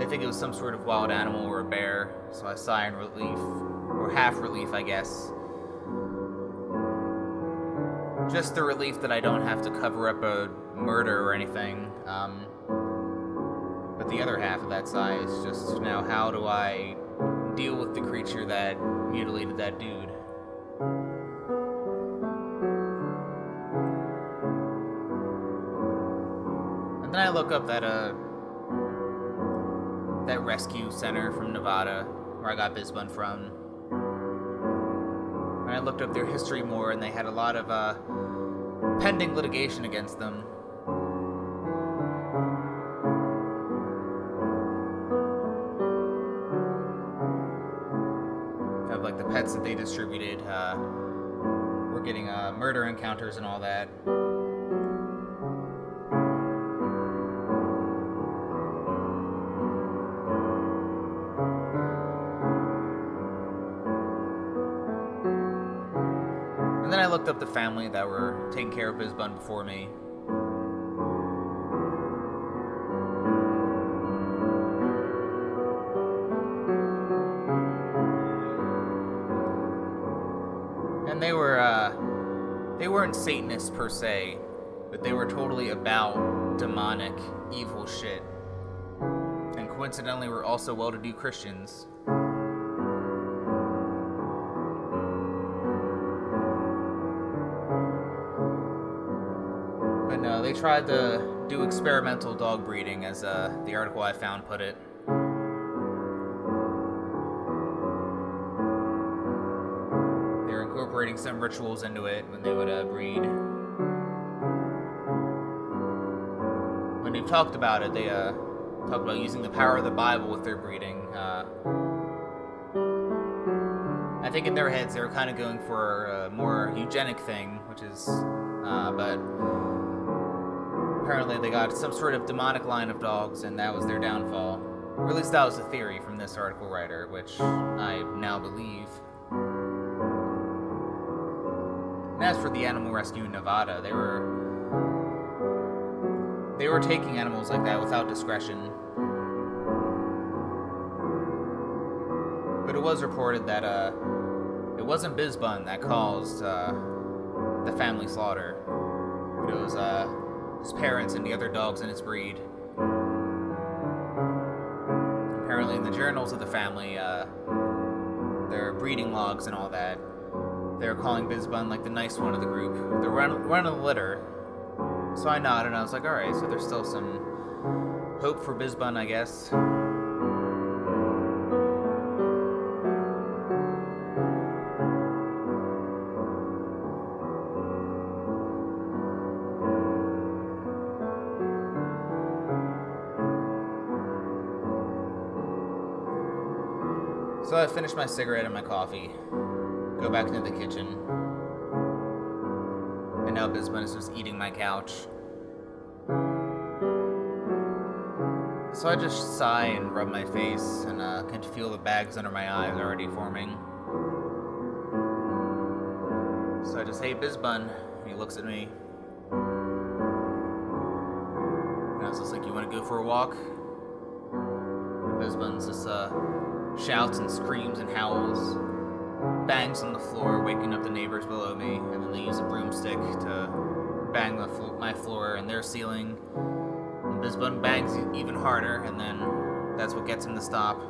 They think it was some sort of wild animal or a bear, so I sigh in relief, or half relief, I guess. Just the relief that I don't have to cover up a murder or anything. Um, the other half of that is just now how do I deal with the creature that mutilated that dude? And then I look up that uh that rescue center from Nevada where I got Bizbun from. And I looked up their history more and they had a lot of uh pending litigation against them. that they distributed. Uh, we're getting uh, murder encounters and all that. And then I looked up the family that were taking care of Bizbun before me. Weren't Satanists per se, but they were totally about demonic, evil shit. And coincidentally, were also well to do Christians. But no, they tried to do experimental dog breeding, as uh, the article I found put it. Incorporating some rituals into it when they would uh, breed. When they've talked about it, they uh, talk about using the power of the Bible with their breeding. Uh, I think in their heads they were kind of going for a more eugenic thing, which is, uh, but apparently they got some sort of demonic line of dogs, and that was their downfall. Or at least that was the theory from this article writer, which I now believe. And as for the animal rescue in Nevada, they were they were taking animals like that without discretion. But it was reported that uh, it wasn't Bizbun that caused uh, the family slaughter. It was uh, his parents and the other dogs in his breed. Apparently, in the journals of the family, uh, their breeding logs and all that, they were calling Bizbun like the nice one of the group. They're run, running the litter. So I nodded and I was like, alright, so there's still some hope for Bizbun, I guess. So I finished my cigarette and my coffee, go back into the kitchen, and now Bizbun is just eating my couch. So I just sigh and rub my face and uh, can feel the bags under my eyes already forming. So I just, hey, Bizbun. He looks at me. And I was just like, you want to go for a walk? And Bizbun's just, uh, shouts and screams and howls, bangs on the floor, waking up the neighbors below me, and then they use a broomstick to bang flo- my floor and their ceiling. And Bizbun bangs e- even harder, and then that's what gets him to stop.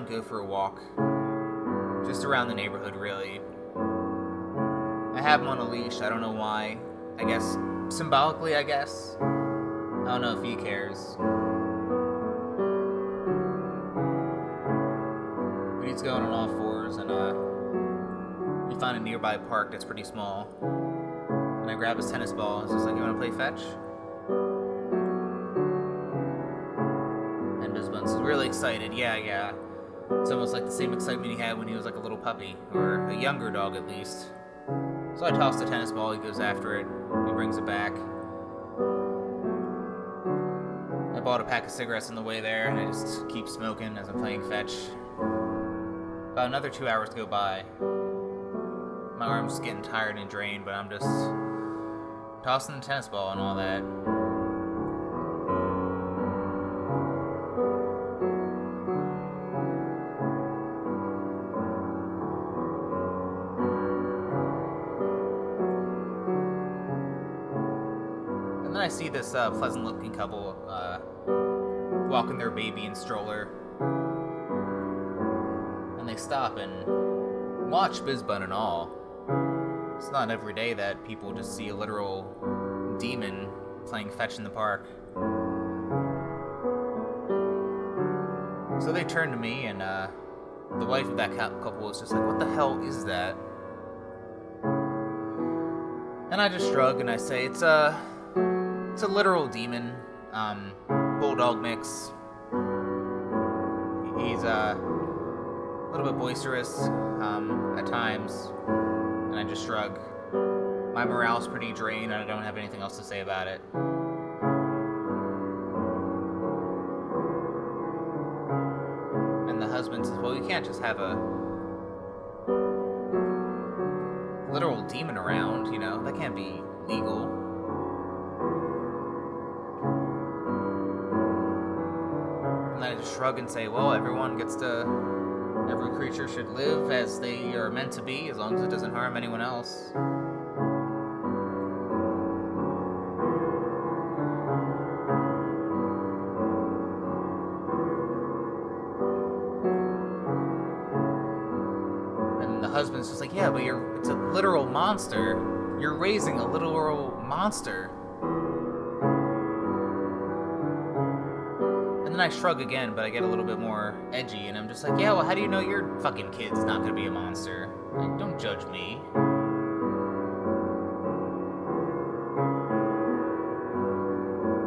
And go for a walk, just around the neighborhood, really. I have him on a leash. I don't know why. I guess symbolically. I guess. I don't know if he cares. But he's going on all fours, and uh, we find a nearby park that's pretty small. And I grab his tennis ball. It's just like, "You want to play fetch?" And is really excited. Yeah, yeah. It's almost like the same excitement he had when he was like a little puppy, or a younger dog at least. So I toss the tennis ball, he goes after it, he brings it back. I bought a pack of cigarettes on the way there, and I just keep smoking as I'm playing fetch. About another two hours go by. My arm's getting tired and drained, but I'm just tossing the tennis ball and all that. This uh, pleasant looking couple uh, walking their baby in stroller. And they stop and watch Bizbun and all. It's not every day that people just see a literal demon playing fetch in the park. So they turn to me, and uh, the wife of that couple was just like, What the hell is that? And I just shrug and I say, It's a. It's a literal demon. Um, bulldog mix. He's uh, a little bit boisterous um, at times, and I just shrug. My morale's pretty drained, and I don't have anything else to say about it. And the husband says, Well, you can't just have a literal demon around, you know? That can't be legal. Shrug and say, Well, everyone gets to. Every creature should live as they are meant to be, as long as it doesn't harm anyone else. And the husband's just like, yeah, but you're it's a literal monster. You're raising a literal monster. Then I shrug again, but I get a little bit more edgy, and I'm just like, yeah, well, how do you know your fucking kid's not gonna be a monster? Like, don't judge me.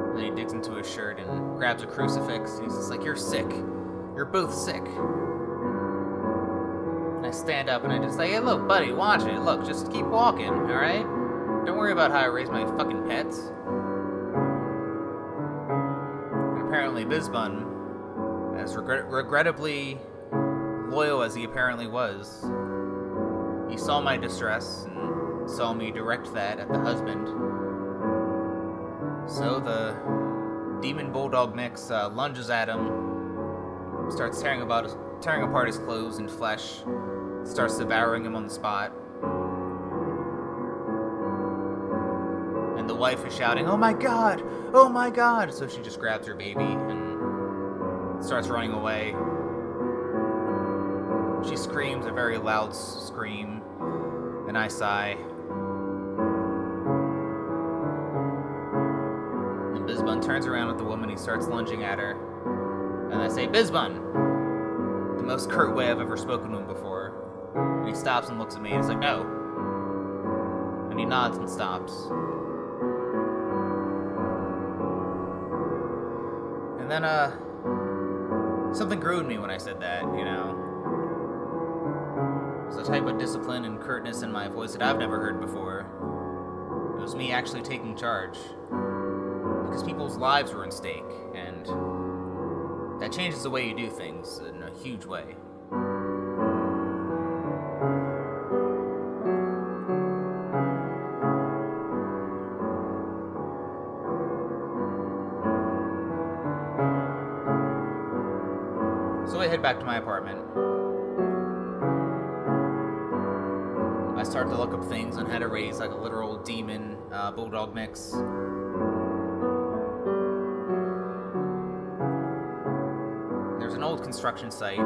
And then he digs into his shirt and grabs a crucifix. and He's just like, you're sick. You're both sick. And I stand up and I just say, hey, look, buddy, watch it. Look, just keep walking, all right? Don't worry about how I raise my fucking pets. Apparently, as regret- regrettably loyal as he apparently was, he saw my distress and saw me direct that at the husband. So the demon bulldog mix uh, lunges at him, starts tearing about his, tearing apart his clothes and flesh, starts devouring him on the spot. And the wife is shouting, "Oh my god! Oh my god!" So she just grabs her baby and starts running away. She screams a very loud scream, and I sigh. And Bizbun turns around at the woman. He starts lunging at her, and I say, "Bizbun!" The most curt way I've ever spoken to him before. And he stops and looks at me. And he's like, "No." And he nods and stops. And then, uh, something grew in me when I said that, you know. There's a type of discipline and curtness in my voice that I've never heard before. It was me actually taking charge. Because people's lives were in stake, and that changes the way you do things in a huge way. Back to my apartment. I start to look up things on how to raise like a literal demon uh, bulldog mix. There's an old construction site uh,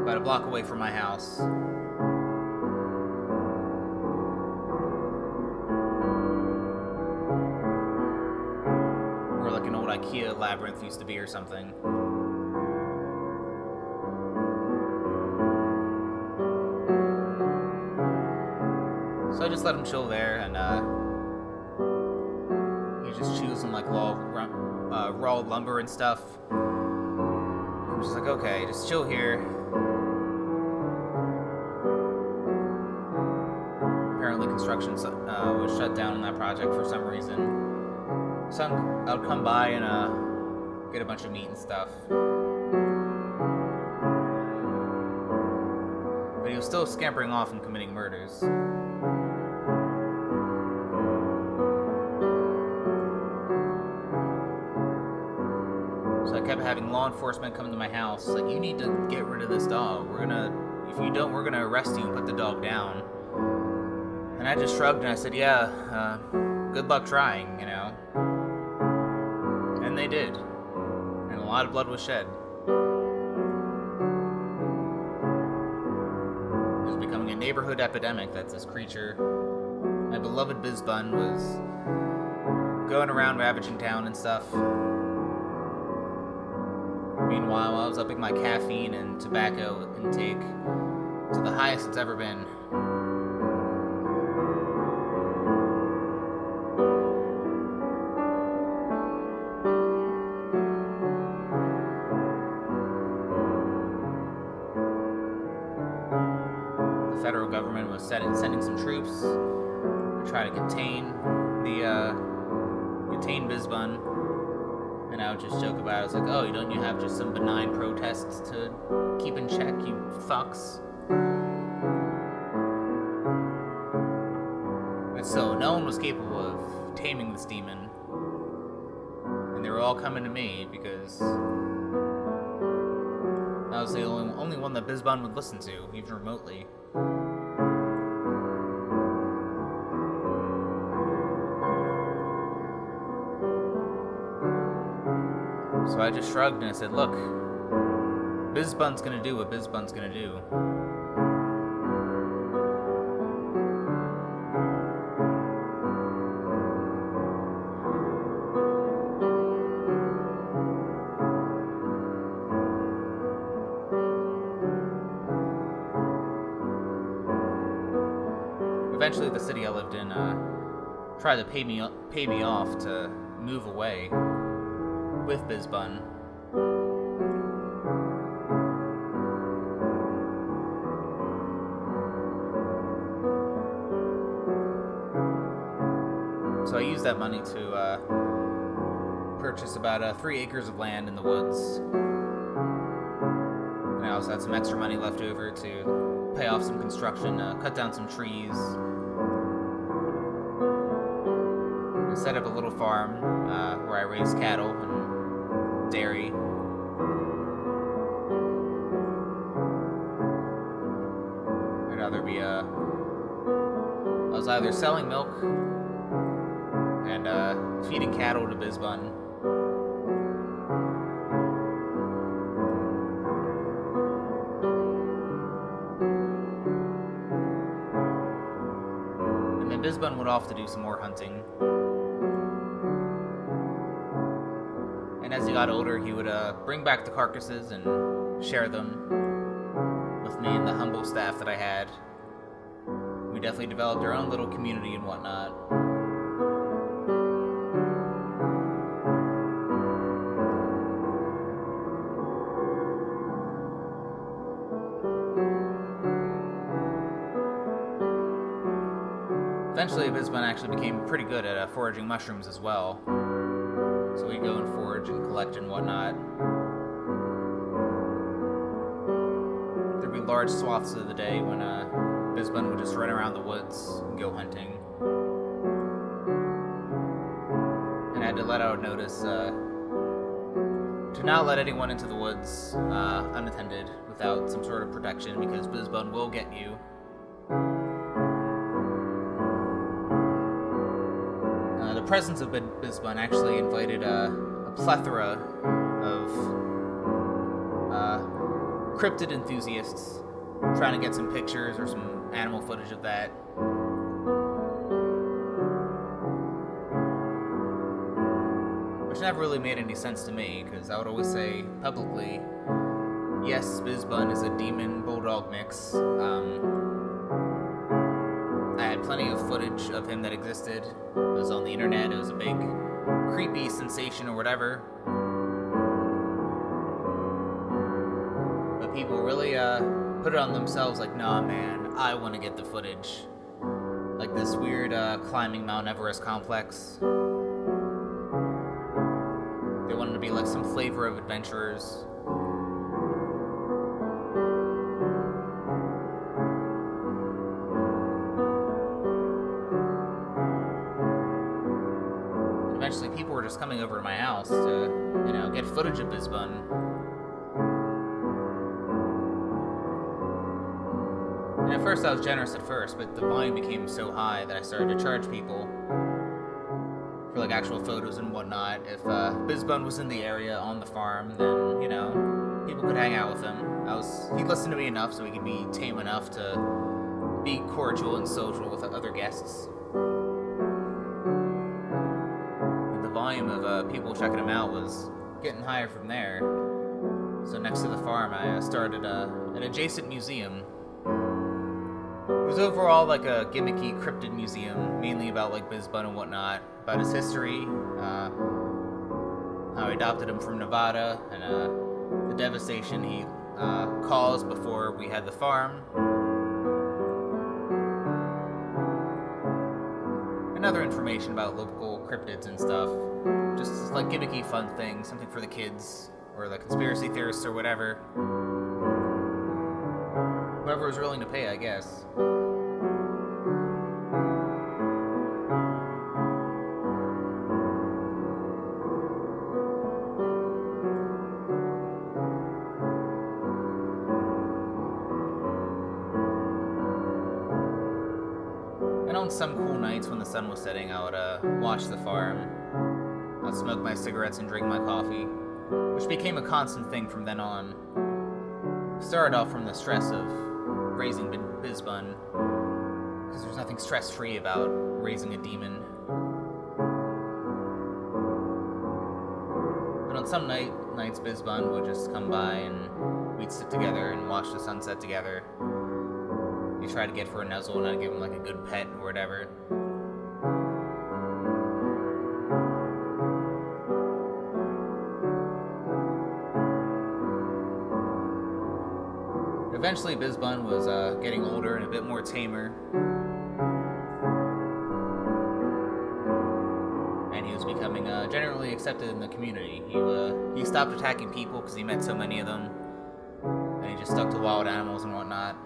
about a block away from my house. Where like an old IKEA labyrinth used to be or something. Him chill there, and uh, he just chews some like raw, raw, uh, raw lumber and stuff. I'm just like, okay, just chill here. Apparently, construction uh, was shut down on that project for some reason. So I'm- I'll come by and uh, get a bunch of meat and stuff. But he was still scampering off and committing murders. Law enforcement come to my house, like, you need to get rid of this dog. We're gonna, if you don't, we're gonna arrest you and put the dog down. And I just shrugged and I said, yeah, uh, good luck trying, you know. And they did. And a lot of blood was shed. It was becoming a neighborhood epidemic that this creature, my beloved Bizbun, was going around ravaging town and stuff. Meanwhile, I was upping my caffeine and tobacco intake to the highest it's ever been. The federal government was sending some troops to try to contain just joke about it. I was like, oh, you don't you have just some benign protests to keep in check, you fucks? And so no one was capable of taming this demon. And they were all coming to me because I was the only, only one that Bizbun would listen to, even remotely. So I just shrugged and I said, look, Bizbun's gonna do what Bizbun's gonna do. Eventually, the city I lived in uh, tried to pay me pay me off to move away with Bizbun. So I used that money to uh, purchase about uh, three acres of land in the woods. And I also had some extra money left over to pay off some construction, uh, cut down some trees, and set up a little farm uh, where I raise cattle was selling milk and uh, feeding cattle to Bizbun. And then Bizbun went off to do some more hunting. And as he got older, he would uh, bring back the carcasses and share them with me and the humble staff that I had. Definitely developed our own little community and whatnot. Eventually, Bizbun actually became pretty good at uh, foraging mushrooms as well. So we'd go and forage and collect and whatnot. There'd be large swaths of the day when uh, Bizbun would just run around the woods and go hunting. And I had to let out notice uh, to not let anyone into the woods uh, unattended without some sort of protection because Bizbun will get you. Uh, the presence of Bizbun actually invited uh, a plethora of uh, cryptid enthusiasts trying to get some pictures or some animal footage of that. Which never really made any sense to me, because I would always say publicly, yes, Bizbun is a demon bulldog mix. Um, I had plenty of footage of him that existed. It was on the internet. It was a big, creepy sensation or whatever. But people really uh, put it on themselves like, nah, man, I want to get the footage. Like this weird uh, climbing Mount Everest complex. They wanted to be like some flavor of adventurers. eventually people were just coming over to my house to, you know, get footage of Bizbun. I was generous at first, but the volume became so high that I started to charge people for like actual photos and whatnot. If uh, Bizbun was in the area on the farm, then, you know, people could hang out with him. I was he listened to me enough so he could be tame enough to be cordial and social with other guests. The volume of uh, people checking him out was getting higher from there. So next to the farm, I uh, started uh, an adjacent museum. It was overall like a gimmicky cryptid museum, mainly about like Bizbun and whatnot, about his history, uh, how I adopted him from Nevada, and uh, the devastation he uh, caused before we had the farm. And other information about local cryptids and stuff. Just like gimmicky fun things, something for the kids, or the conspiracy theorists, or whatever. Whoever willing to pay, I guess. And on some cool nights when the sun was setting, I would uh, watch the farm. I'd smoke my cigarettes and drink my coffee, which became a constant thing from then on. Started off from the stress of raising Bi- Bizbun, because there's nothing stress free about raising a demon. But on some night, nights, Bizbun would just come by and we'd sit together and watch the sunset together. You try to get for a nuzzle and I'd give him like a good pet or whatever. Eventually, Bizbun was uh, getting older and a bit more tamer. And he was becoming uh, generally accepted in the community. He, uh, he stopped attacking people because he met so many of them. And he just stuck to wild animals and whatnot.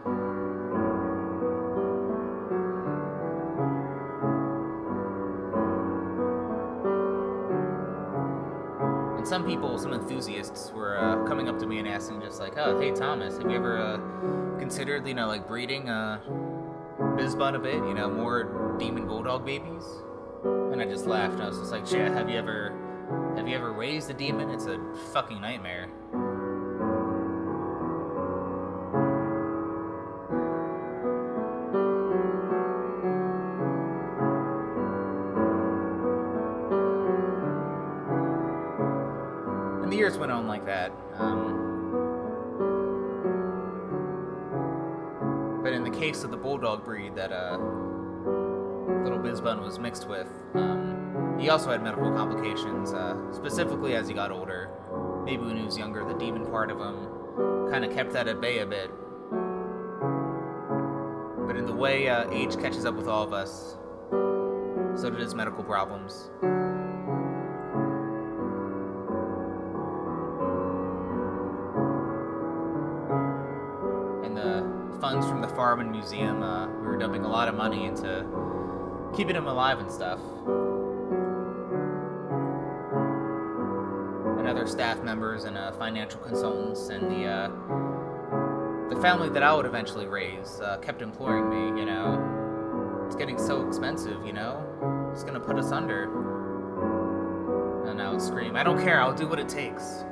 Some people, some enthusiasts, were uh, coming up to me and asking, just like, "Oh, hey Thomas, have you ever uh, considered, you know, like breeding uh, Bizbun a bit? You know, more demon bulldog babies?" And I just laughed. I was just like, "Yeah, have you ever, have you ever raised a demon? It's a fucking nightmare." On like that. Um, but in the case of the bulldog breed that uh, little Bizbun was mixed with, um, he also had medical complications, uh, specifically as he got older. Maybe when he was younger, the demon part of him kind of kept that at bay a bit. But in the way uh, age catches up with all of us, so did his medical problems. Farm and museum, uh, we were dumping a lot of money into keeping him alive and stuff. And other staff members and uh, financial consultants and the uh, the family that I would eventually raise uh, kept imploring me, you know, it's getting so expensive, you know, it's gonna put us under. And I would scream, I don't care, I'll do what it takes.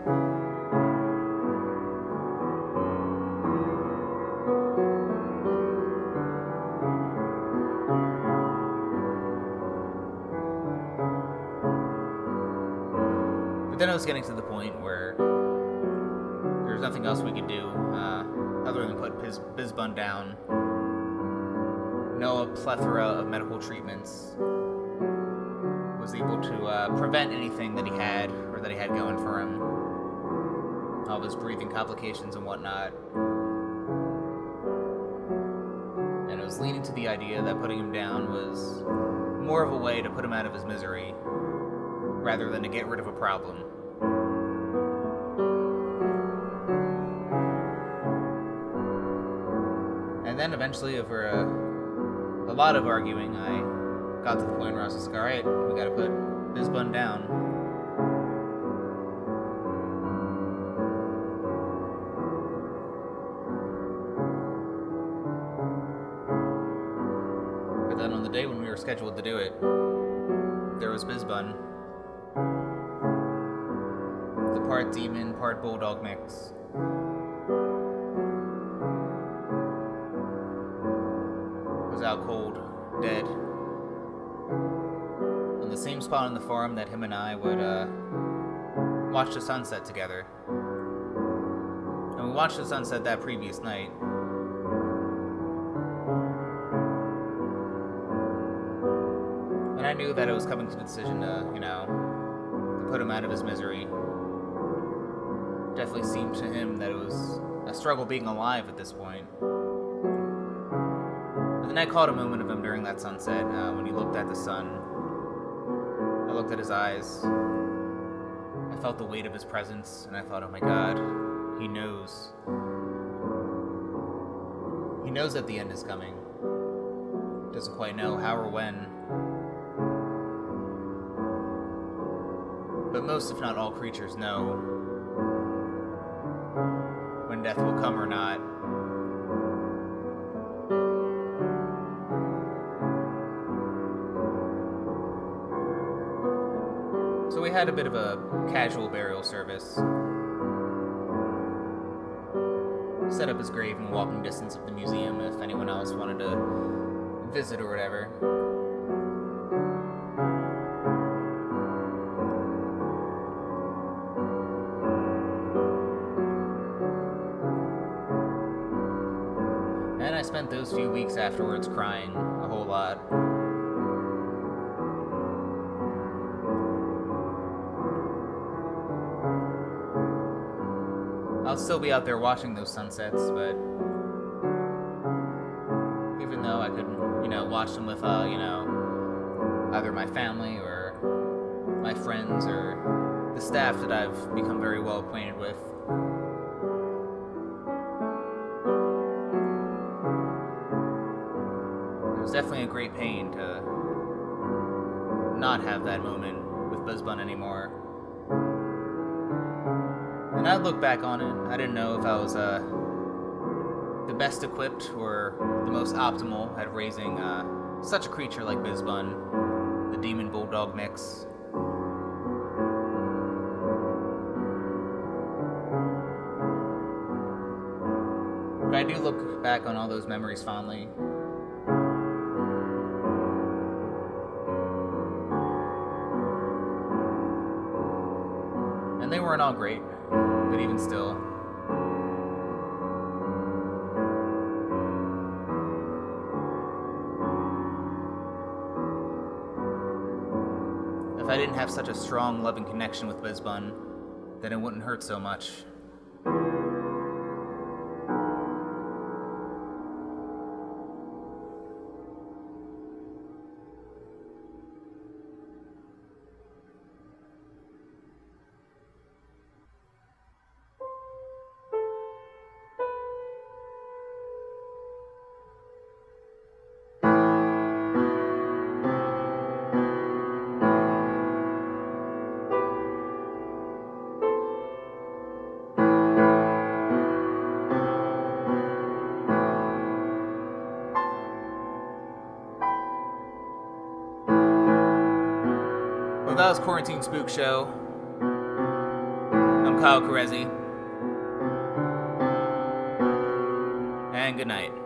Getting to the point where there's nothing else we could do uh, other than put Biz- Bizbun down. No plethora of medical treatments was able to uh, prevent anything that he had or that he had going for him. All of his breathing complications and whatnot. And it was leaning to the idea that putting him down was more of a way to put him out of his misery rather than to get rid of a problem. Eventually, over a, uh, a lot of arguing, I got to the point where I was like, alright, we gotta put Bizbun down. But then on the day when we were scheduled to do it, there was Bizbun. The part demon, part bulldog mix. Cold, dead. On the same spot on the farm that him and I would uh, watch the sunset together. And we watched the sunset that previous night. And I knew that it was coming to the decision to, you know, to put him out of his misery. Definitely seemed to him that it was a struggle being alive at this point. But then I caught a moment of him during that sunset uh, when he looked at the sun. I looked at his eyes. I felt the weight of his presence, and I thought, oh my god, he knows. He knows that the end is coming. Doesn't quite know how or when. But most, if not all, creatures know when death will come or not. Had a bit of a casual burial service. Set up his grave in walking distance of the museum if anyone else wanted to visit or whatever. And I spent those few weeks afterwards crying a whole lot. Still be out there watching those sunsets, but even though I could, you know, watch them with, uh, you know, either my family or my friends or the staff that I've become very well acquainted with. Look back on it, I didn't know if I was uh, the best equipped or the most optimal at raising uh, such a creature like Bizbun, the demon bulldog mix. But I do look back on all those memories fondly. And they weren't all great, If I didn't have such a strong, loving connection with Bizbun, then it wouldn't hurt so much. Quarantine Spook Show. I'm Kyle Carezzi. And good night.